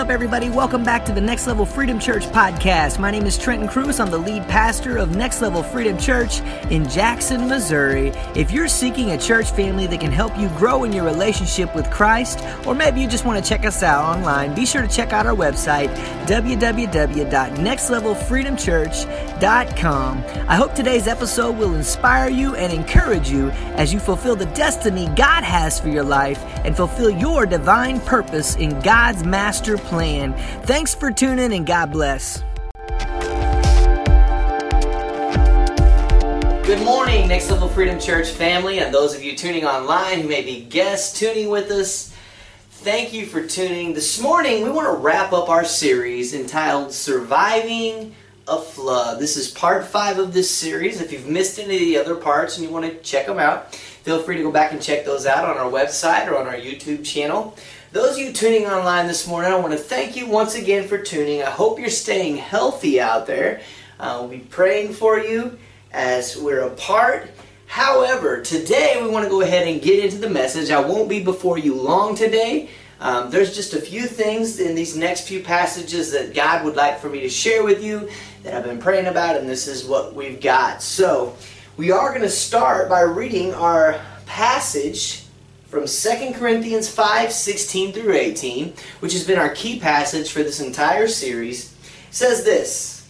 up, everybody? Welcome back to the Next Level Freedom Church podcast. My name is Trenton Cruz. I'm the lead pastor of Next Level Freedom Church in Jackson, Missouri. If you're seeking a church family that can help you grow in your relationship with Christ, or maybe you just want to check us out online, be sure to check out our website, www.nextlevelfreedomchurch.com. I hope today's episode will inspire you and encourage you as you fulfill the destiny God has for your life and fulfill your divine purpose in God's master plan. Thanks for tuning and God bless. Good morning, Next Level Freedom Church family, and those of you tuning online who may be guests tuning with us. Thank you for tuning. This morning, we want to wrap up our series entitled Surviving a Flood. This is part five of this series. If you've missed any of the other parts and you want to check them out, feel free to go back and check those out on our website or on our YouTube channel. Those of you tuning online this morning, I want to thank you once again for tuning. I hope you're staying healthy out there. Uh, we'll be praying for you as we're apart. However, today we want to go ahead and get into the message. I won't be before you long today. Um, there's just a few things in these next few passages that God would like for me to share with you that I've been praying about, and this is what we've got. So, we are going to start by reading our passage from 2 Corinthians 5 16 through 18, which has been our key passage for this entire series, says this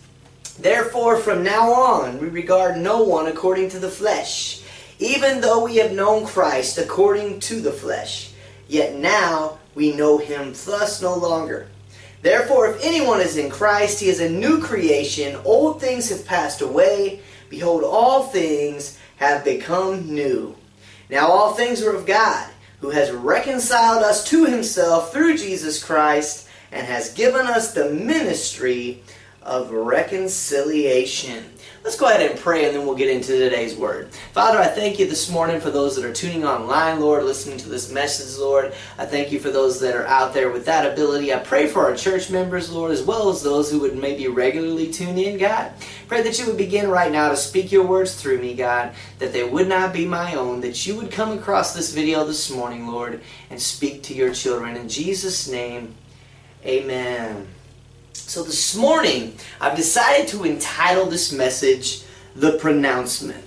Therefore, from now on, we regard no one according to the flesh, even though we have known Christ according to the flesh. Yet now we know him thus no longer. Therefore, if anyone is in Christ, he is a new creation. Old things have passed away. Behold, all things have become new. Now all things are of God, who has reconciled us to himself through Jesus Christ and has given us the ministry of reconciliation. Let's go ahead and pray and then we'll get into today's word. Father, I thank you this morning for those that are tuning online, Lord, listening to this message, Lord. I thank you for those that are out there with that ability. I pray for our church members, Lord, as well as those who would maybe regularly tune in, God. Pray that you would begin right now to speak your words through me, God, that they would not be my own, that you would come across this video this morning, Lord, and speak to your children. In Jesus' name, amen. So this morning, I've decided to entitle this message The Pronouncement.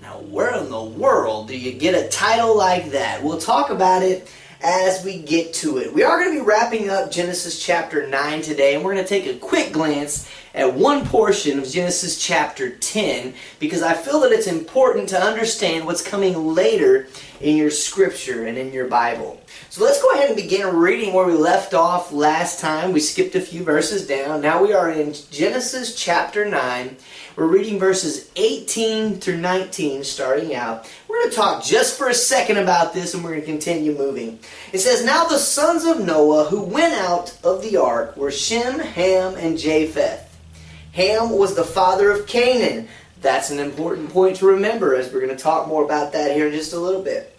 Now, where in the world do you get a title like that? We'll talk about it as we get to it. We are going to be wrapping up Genesis chapter 9 today, and we're going to take a quick glance at one portion of Genesis chapter 10 because I feel that it's important to understand what's coming later in your scripture and in your Bible. So let's go ahead and begin reading where we left off last time. We skipped a few verses down. Now we are in Genesis chapter 9. We're reading verses 18 through 19 starting out. We're going to talk just for a second about this and we're going to continue moving. It says, Now the sons of Noah who went out of the ark were Shem, Ham, and Japheth. Ham was the father of Canaan. That's an important point to remember as we're going to talk more about that here in just a little bit.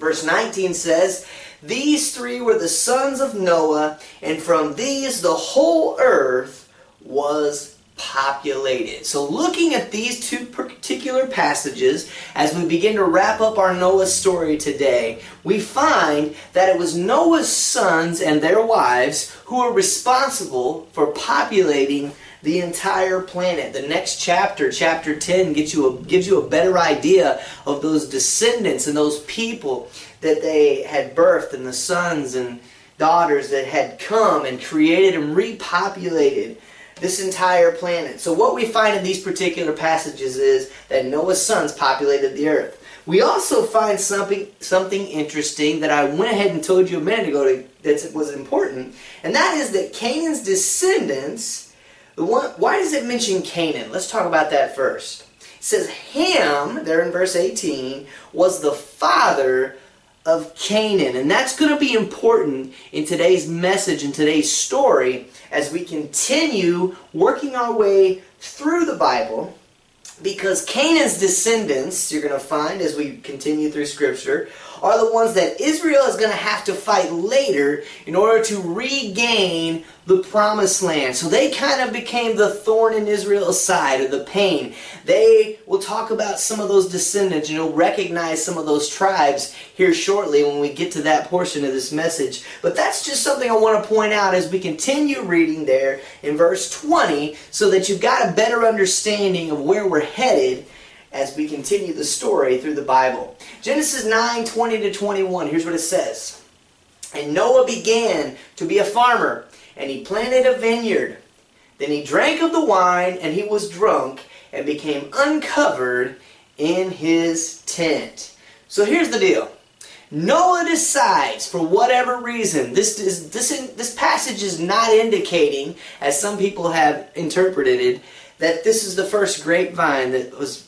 Verse 19 says, These three were the sons of Noah, and from these the whole earth was populated. So, looking at these two particular passages, as we begin to wrap up our Noah story today, we find that it was Noah's sons and their wives who were responsible for populating the entire planet. The next chapter, chapter 10, gives you a, gives you a better idea of those descendants and those people that they had birthed and the sons and daughters that had come and created and repopulated this entire planet. So what we find in these particular passages is that Noah's sons populated the earth. We also find something something interesting that I went ahead and told you a minute ago that was important, and that is that Canaan's descendants why does it mention Canaan? Let's talk about that first. It says Ham, there in verse 18, was the father of Canaan. And that's going to be important in today's message, in today's story, as we continue working our way through the Bible. Because Canaan's descendants, you're going to find as we continue through Scripture, are the ones that Israel is going to have to fight later in order to regain the promised land. So they kind of became the thorn in Israel's side or the pain. They will talk about some of those descendants, and you'll recognize some of those tribes here shortly when we get to that portion of this message. But that's just something I want to point out as we continue reading there in verse 20 so that you've got a better understanding of where we're headed as we continue the story through the Bible. Genesis 9 20 to 21, here's what it says. And Noah began to be a farmer, and he planted a vineyard. Then he drank of the wine, and he was drunk, and became uncovered in his tent. So here's the deal. Noah decides, for whatever reason, this is this this passage is not indicating, as some people have interpreted it, that this is the first grapevine that was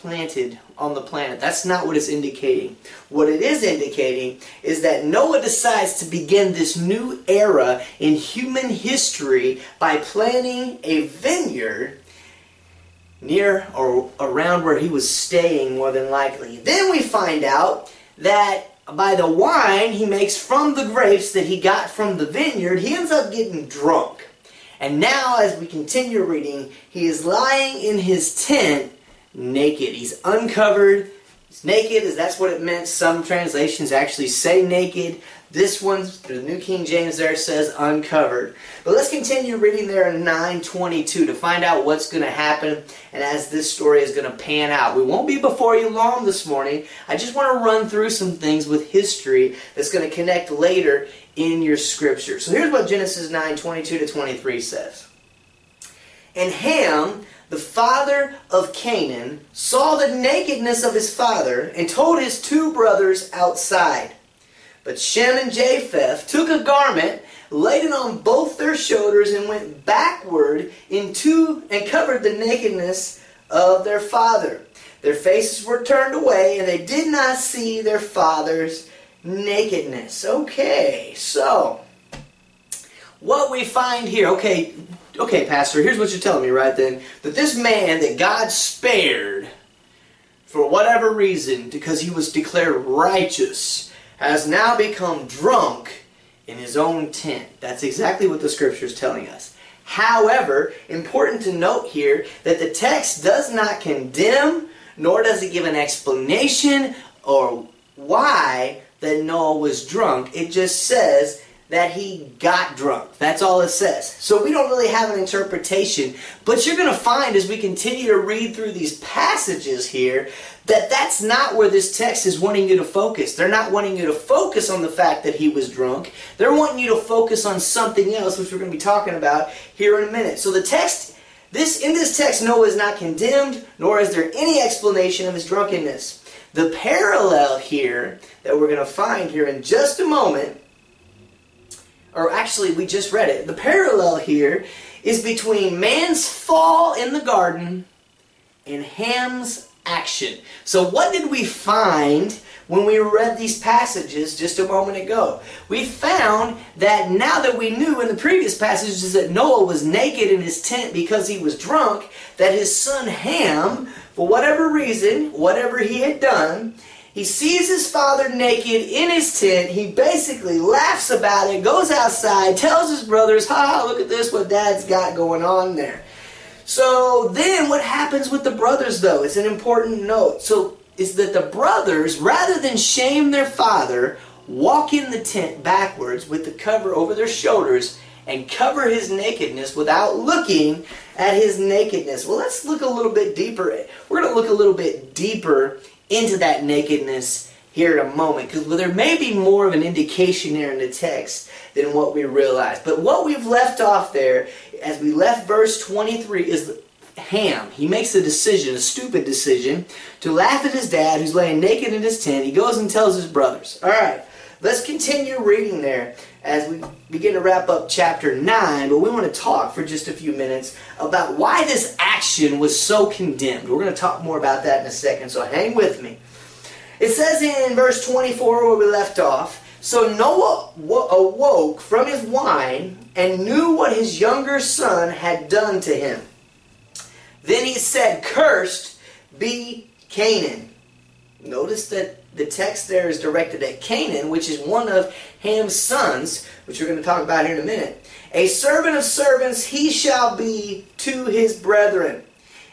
planted on the planet. That's not what it's indicating. What it is indicating is that Noah decides to begin this new era in human history by planting a vineyard near or around where he was staying, more than likely. Then we find out that by the wine he makes from the grapes that he got from the vineyard, he ends up getting drunk. And now, as we continue reading, he is lying in his tent naked. He's uncovered. He's naked, as that's what it meant. Some translations actually say naked. This one, the New King James there says uncovered. But let's continue reading there in 922 to find out what's going to happen and as this story is going to pan out. We won't be before you long this morning. I just want to run through some things with history that's going to connect later in your scripture. So here's what Genesis 9 22 to 23 says. And Ham the father of Canaan, saw the nakedness of his father and told his two brothers outside. But Shem and Japheth took a garment, laid it on both their shoulders, and went backward into and covered the nakedness of their father. Their faces were turned away, and they did not see their father's nakedness. Okay, so what we find here, okay, okay, Pastor, here's what you're telling me right then. That this man that God spared, for whatever reason, because he was declared righteous, has now become drunk in his own tent. That's exactly what the scripture is telling us. However, important to note here that the text does not condemn, nor does it give an explanation or why that Noah was drunk. It just says that he got drunk. That's all it says. So we don't really have an interpretation. But you're going to find as we continue to read through these passages here that that's not where this text is wanting you to focus. They're not wanting you to focus on the fact that he was drunk. They're wanting you to focus on something else, which we're going to be talking about here in a minute. So the text. This in this text, Noah is not condemned, nor is there any explanation of his drunkenness. The parallel here that we're going to find here in just a moment or actually we just read it. The parallel here is between man's fall in the garden and Ham's action. So what did we find when we read these passages just a moment ago? We found that now that we knew in the previous passages that Noah was naked in his tent because he was drunk, that his son Ham, for whatever reason, whatever he had done, he sees his father naked in his tent. He basically laughs about it, goes outside, tells his brothers, ha, look at this, what dad's got going on there. So then what happens with the brothers, though? It's an important note. So is that the brothers, rather than shame their father, walk in the tent backwards with the cover over their shoulders and cover his nakedness without looking at his nakedness. Well, let's look a little bit deeper. We're going to look a little bit deeper into that nakedness here in a moment because there may be more of an indication there in the text than what we realize. But what we've left off there, as we left verse 23, is Ham. He makes a decision, a stupid decision, to laugh at his dad who's laying naked in his tent. He goes and tells his brothers. All right, let's continue reading there as we begin to wrap up chapter 9, but we want to talk for just a few minutes about why this action was so condemned. We're going to talk more about that in a second, so hang with me. It says in verse 24 where we left off, So Noah awoke from his wine and knew what his younger son had done to him. Then he said, Cursed be Canaan. Notice that the text there is directed at Canaan, which is one of Ham's sons, which we're going to talk about here in a minute. A servant of servants he shall be to his brethren.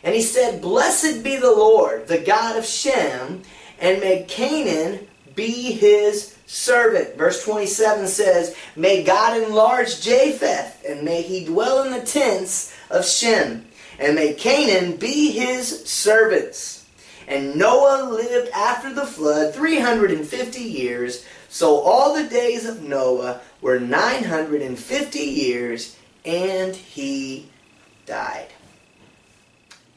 And he said, Blessed be the Lord, the God of Shem, and may Canaan be his servant. Verse 27 says, May God enlarge Japheth, and may he dwell in the tents of Shem, and may Canaan be his servants. And Noah lived after the flood 350 years. So all the days of Noah were 950 years, and he died.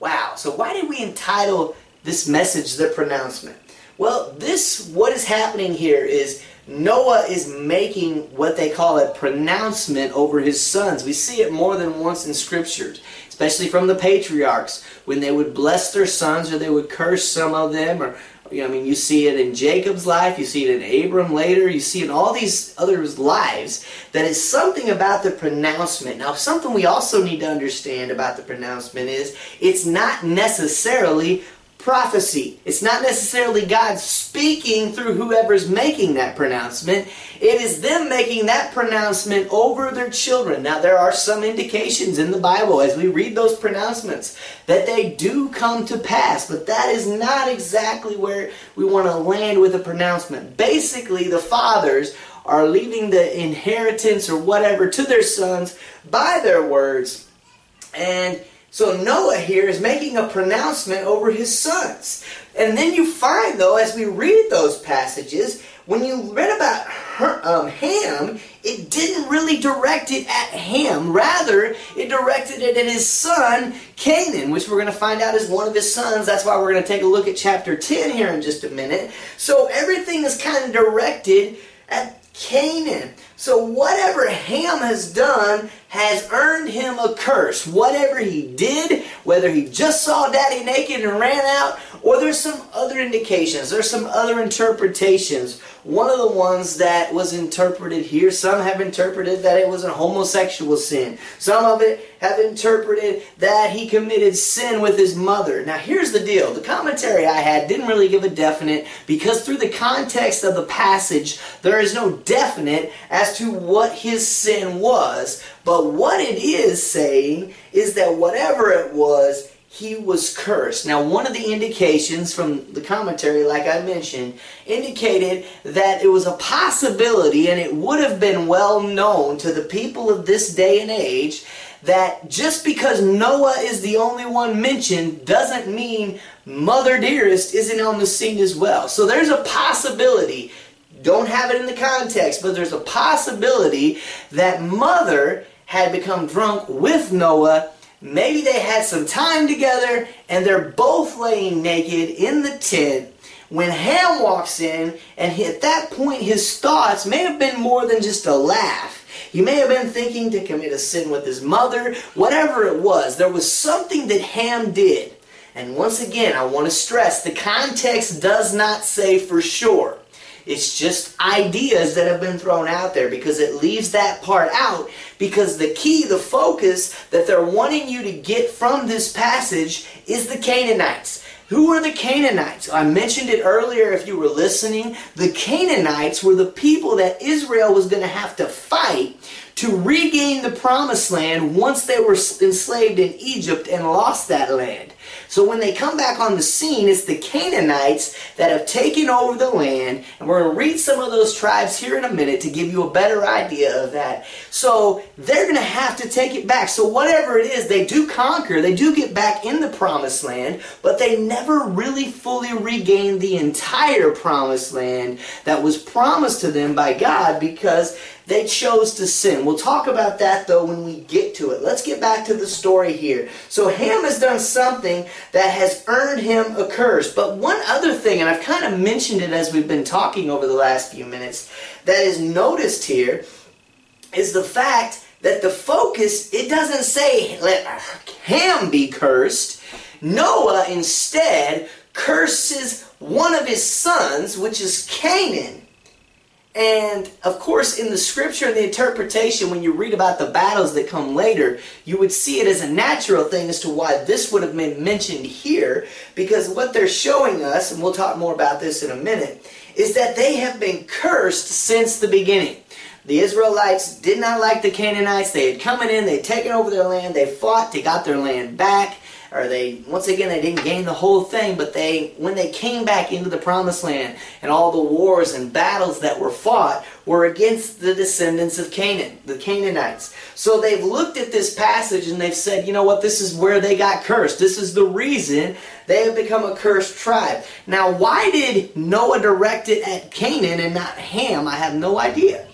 Wow, so why did we entitle this message the pronouncement? Well, this, what is happening here is Noah is making what they call a pronouncement over his sons. We see it more than once in scriptures, especially from the patriarchs, when they would bless their sons or they would curse some of them. Or, you know, I mean, you see it in Jacob's life, you see it in Abram later, you see it in all these others' lives. that it's something about the pronouncement. Now, something we also need to understand about the pronouncement is it's not necessarily prophecy. It's not necessarily God speaking through whoever's making that pronouncement. It is them making that pronouncement over their children. Now, there are some indications in the Bible as we read those pronouncements that they do come to pass, but that is not exactly where we want to land with a pronouncement. Basically, the fathers are leaving the inheritance or whatever to their sons by their words. And so Noah here is making a pronouncement over his sons. And then you find, though, as we read those passages, when you read about her, um, Ham, it didn't really direct it at Ham. Rather, it directed it at his son, Canaan, which we're going to find out is one of his sons. That's why we're going to take a look at chapter 10 here in just a minute. So everything is kind of directed at Canaan. So whatever Ham has done has earned him a curse. Whatever he did, whether he just saw daddy naked and ran out, or there's some other indications, there's some other interpretations. One of the ones that was interpreted here, some have interpreted that it was a homosexual sin. Some of it have interpreted that he committed sin with his mother. Now here's the deal. The commentary I had didn't really give a definite because through the context of the passage, there is no definite as to what his sin was. But what it is saying is that whatever it was, he was cursed. Now, one of the indications from the commentary, like I mentioned, indicated that it was a possibility and it would have been well known to the people of this day and age that just because Noah is the only one mentioned doesn't mean Mother Dearest isn't on the scene as well. So there's a possibility, don't have it in the context, but there's a possibility that Mother had become drunk with Noah. Maybe they had some time together and they're both laying naked in the tent when Ham walks in, and at that point his thoughts may have been more than just a laugh. He may have been thinking to commit a sin with his mother, whatever it was. There was something that Ham did. And once again, I want to stress the context does not say for sure. It's just ideas that have been thrown out there because it leaves that part out. Because the key, the focus that they're wanting you to get from this passage is the Canaanites. Who are the Canaanites? I mentioned it earlier if you were listening. The Canaanites were the people that Israel was going to have to fight to regain the promised land once they were enslaved in Egypt and lost that land. So when they come back on the scene, it's the Canaanites that have taken over the land. And we're going to read some of those tribes here in a minute to give you a better idea of that. So they're going to have to take it back. So whatever it is, they do conquer. They do get back in the promised land, but they never really fully regain the entire promised land that was promised to them by God because they chose to sin. We'll talk about that though when we get to it. Let's get back to the story here. So Ham has done something that has earned him a curse. But one other thing, and I've kind of mentioned it as we've been talking over the last few minutes, that is noticed here is the fact that the focus, it doesn't say let Ham be cursed. Noah instead curses one of his sons, which is Canaan. And of course, in the scripture and the interpretation, when you read about the battles that come later, you would see it as a natural thing as to why this would have been mentioned here. Because what they're showing us, and we'll talk more about this in a minute, is that they have been cursed since the beginning. The Israelites did not like the Canaanites. They had come in, they had taken over their land, they fought, they got their land back or they once again they didn't gain the whole thing but they when they came back into the promised land and all the wars and battles that were fought were against the descendants of Canaan the Canaanites. So they've looked at this passage and they've said you know what? This is where they got cursed. This is the reason they have become a cursed tribe. Now why did Noah direct it at Canaan and not Ham? I have no idea.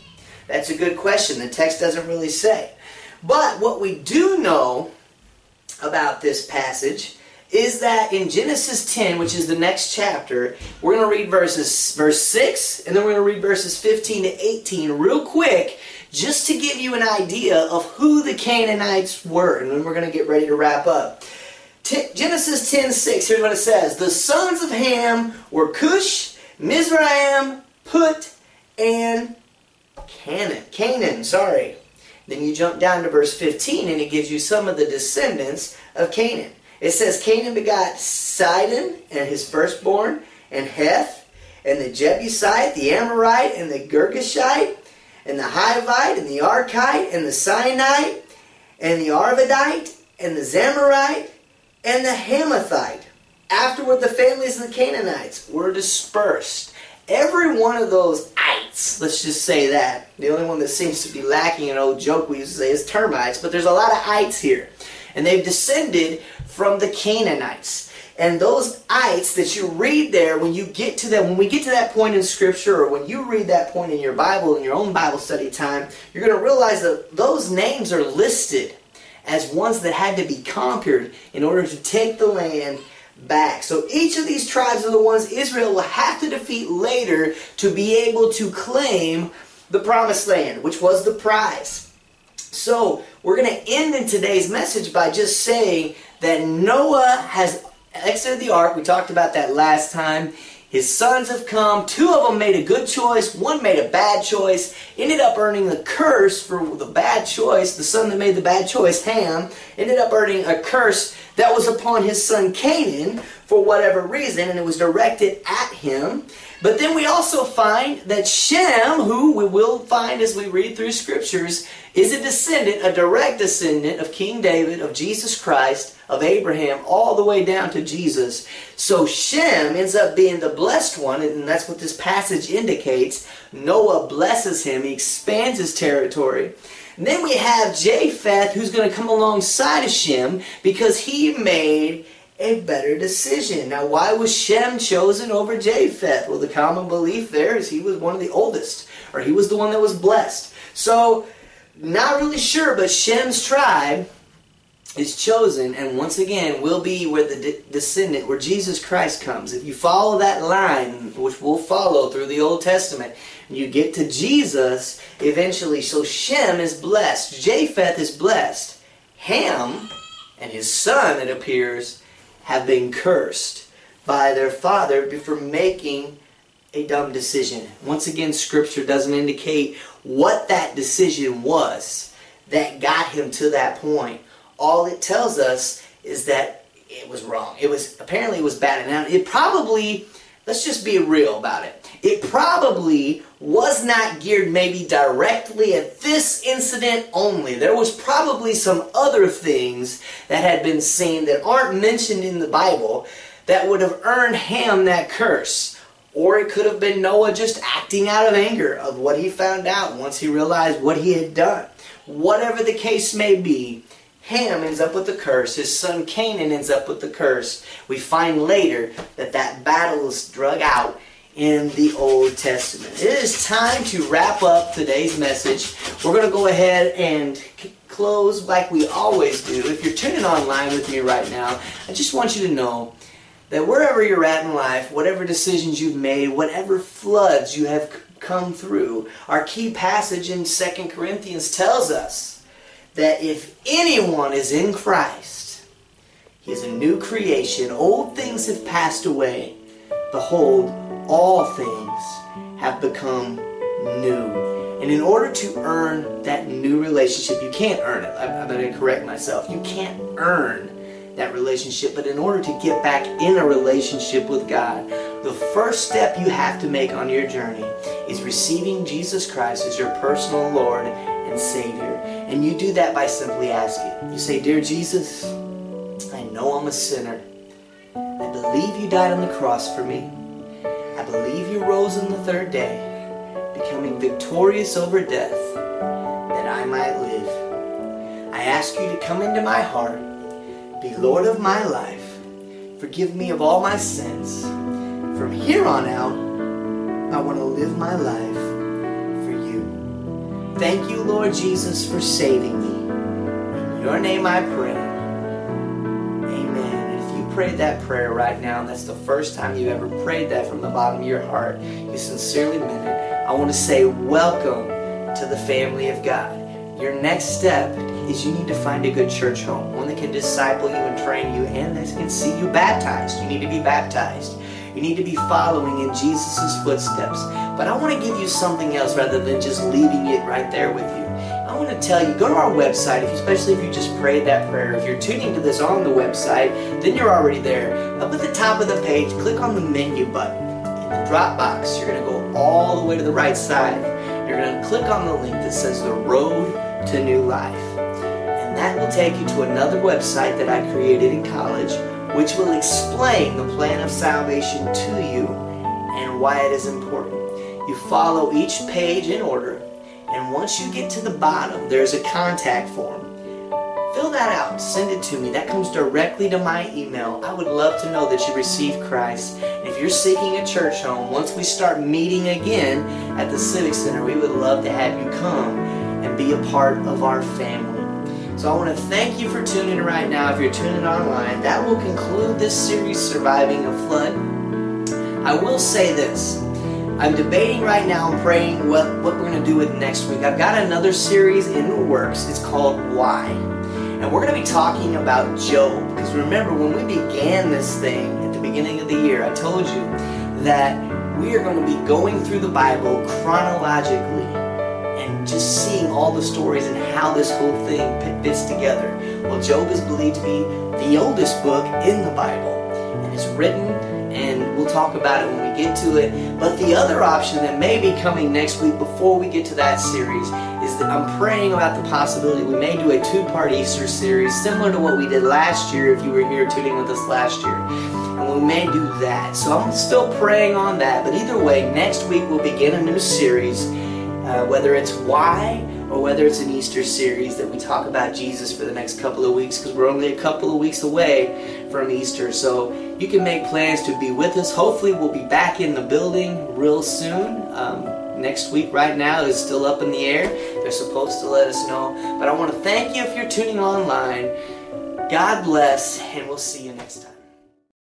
That's a good question. The text doesn't really say. But what we do know about this passage is that in Genesis 10, which is the next chapter, we're going to read verses verse 6 and then we're going to read verses 15 to 18 real quick just to give you an idea of who the Canaanites were and then we're going to get ready to wrap up. T- Genesis 10, 6, here's what it says. The sons of Ham were Cush, Mizraim, Put, and Canaan. Canaan, sorry. Then you jump down to verse 15 and it gives you some of the descendants of Canaan. It says Canaan begot Sidon and his firstborn, and Heth, and the Jebusite, the Amorite, and the Girgashite, and the Hivite, and the Arkite, and the Sinite, and the Arvadite, and the Zamorite, and the Hamathite. Afterward, the families of the Canaanites were dispersed Every one of those ites, let's just say that. The only one that seems to be lacking, an old joke we used to say, is termites, but there's a lot of ites here. And they've descended from the Canaanites. And those ites that you read there, when you get to that, when we get to that point in Scripture, or when you read that point in your Bible, in your own Bible study time, you're going to realize that those names are listed as ones that had to be conquered in order to take the land back. So each of these tribes are the ones Israel will have to defeat later to be able to claim the promised land, which was the prize. So we're going to end in today's message by just saying that Noah has exited the ark. We talked about that last time. His sons have come. Two of them made a good choice. One made a bad choice. Ended up earning the curse for the bad choice. The son that made the bad choice, Ham, ended up earning a curse that was upon his son Canaan for whatever reason, and it was directed at him. But then we also find that Shem, who we will find as we read through scriptures, is a descendant, a direct descendant of King David, of Jesus Christ, of Abraham, all the way down to Jesus. So Shem ends up being the blessed one, and that's what this passage indicates. Noah blesses him, he expands his territory. And then we have Japheth, who's going to come alongside of Shem because he made a better decision. Now, why was Shem chosen over Japheth? Well, the common belief there is he was one of the oldest, or he was the one that was blessed. So, not really sure, but Shem's tribe is chosen, and once again will be where the de- descendant, where Jesus Christ comes. If you follow that line, which we'll follow through the Old Testament, you get to Jesus eventually. So Shem is blessed, Japheth is blessed, Ham and his son, it appears, have been cursed by their father for making a dumb decision. Once again, Scripture doesn't indicate what that decision was that got him to that point. All it tells us is that it was wrong. It was apparently it was bad. Now it probably let's just be real about it. It probably was not geared maybe directly at this incident only. There was probably some other things that had been seen that aren't mentioned in the Bible that would have earned Ham that curse. Or it could have been Noah just acting out of anger of what he found out once he realized what he had done. Whatever the case may be, Ham ends up with the curse. His son Canaan ends up with the curse. We find later that that battle is drug out in the Old Testament. It is time to wrap up today's message. We're going to go ahead and close like we always do. If you're tuning online with me right now, I just want you to know that wherever you're at in life, whatever decisions you've made, whatever floods you have come through, our key passage in 2 Corinthians tells us that if anyone is in Christ, he is a new creation. Old things have passed away. Behold, all things have become new. And in order to earn that new relationship, you can't earn it. I'm going to correct myself. You can't earn that relationship. But in order to get back in a relationship with God, the first step you have to make on your journey is receiving Jesus Christ as your personal Lord and Savior. And you do that by simply asking. You say, Dear Jesus, I know I'm a sinner. I believe you died on the cross for me. I believe you rose on the third day, becoming victorious over death, that I might live. I ask you to come into my heart be Lord of my life. Forgive me of all my sins. From here on out, I want to live my life. Thank you, Lord Jesus, for saving me. In your name I pray. Amen. if you prayed that prayer right now, and that's the first time you've ever prayed that from the bottom of your heart, you sincerely meant it, I want to say welcome to the family of God. Your next step is you need to find a good church home, one that can disciple you and train you, and that can see you baptized. You need to be baptized. You need to be following in Jesus' footsteps. But I want to give you something else rather than just leaving it right there with you. I want to tell you, go to our website, especially if you just prayed that prayer. If you're tuning to this on the website, then you're already there. Up at the top of the page, click on the menu button. In the drop box, you're going to go all the way to the right side. You're going to click on the link that says The Road to New Life And that will take you to another website that I created in college, which will explain the plan of salvation to you and why it is important. You follow each page in order, and once you get to the bottom, there's a contact form. Fill that out, send it to me. That comes directly to my email. I would love to know that you received Christ. And if you're seeking a church home, once we start meeting again at the Civic Center, we would love to have you come and be a part of our family. So I want to thank you for tuning in right now. If you're tuning online, that will conclude this series, Surviving a Flood. I will say this. I'm debating right now and praying what, what we're going to do with next week. I've got another series in the works. It's called Why. And we're going to be talking about Job. Because remember, when we began this thing at the beginning of the year, I told you that we are going to be going through the Bible chronologically and just seeing all the stories and how this whole thing fits together. Well, Job is believed to be the oldest book in the Bible, and it's written, we'll talk about it when we get to it. But the other option that may be coming next week before we get to that series is that I'm praying about the possibility we may do a two-part Easter series similar to what we did last year if you were here tuning with us last year. And we may do that. So I'm still praying on that. But either way, next week we'll begin a new series uh, whether it's why or whether it's an Easter series that we talk about Jesus for the next couple of weeks because we're only a couple of weeks away from Easter. So you can make plans to be with us. Hopefully, we'll be back in the building real soon. Um, next week, right now, is still up in the air. They're supposed to let us know. But I want to thank you if you're tuning online. God bless, and we'll see you next time.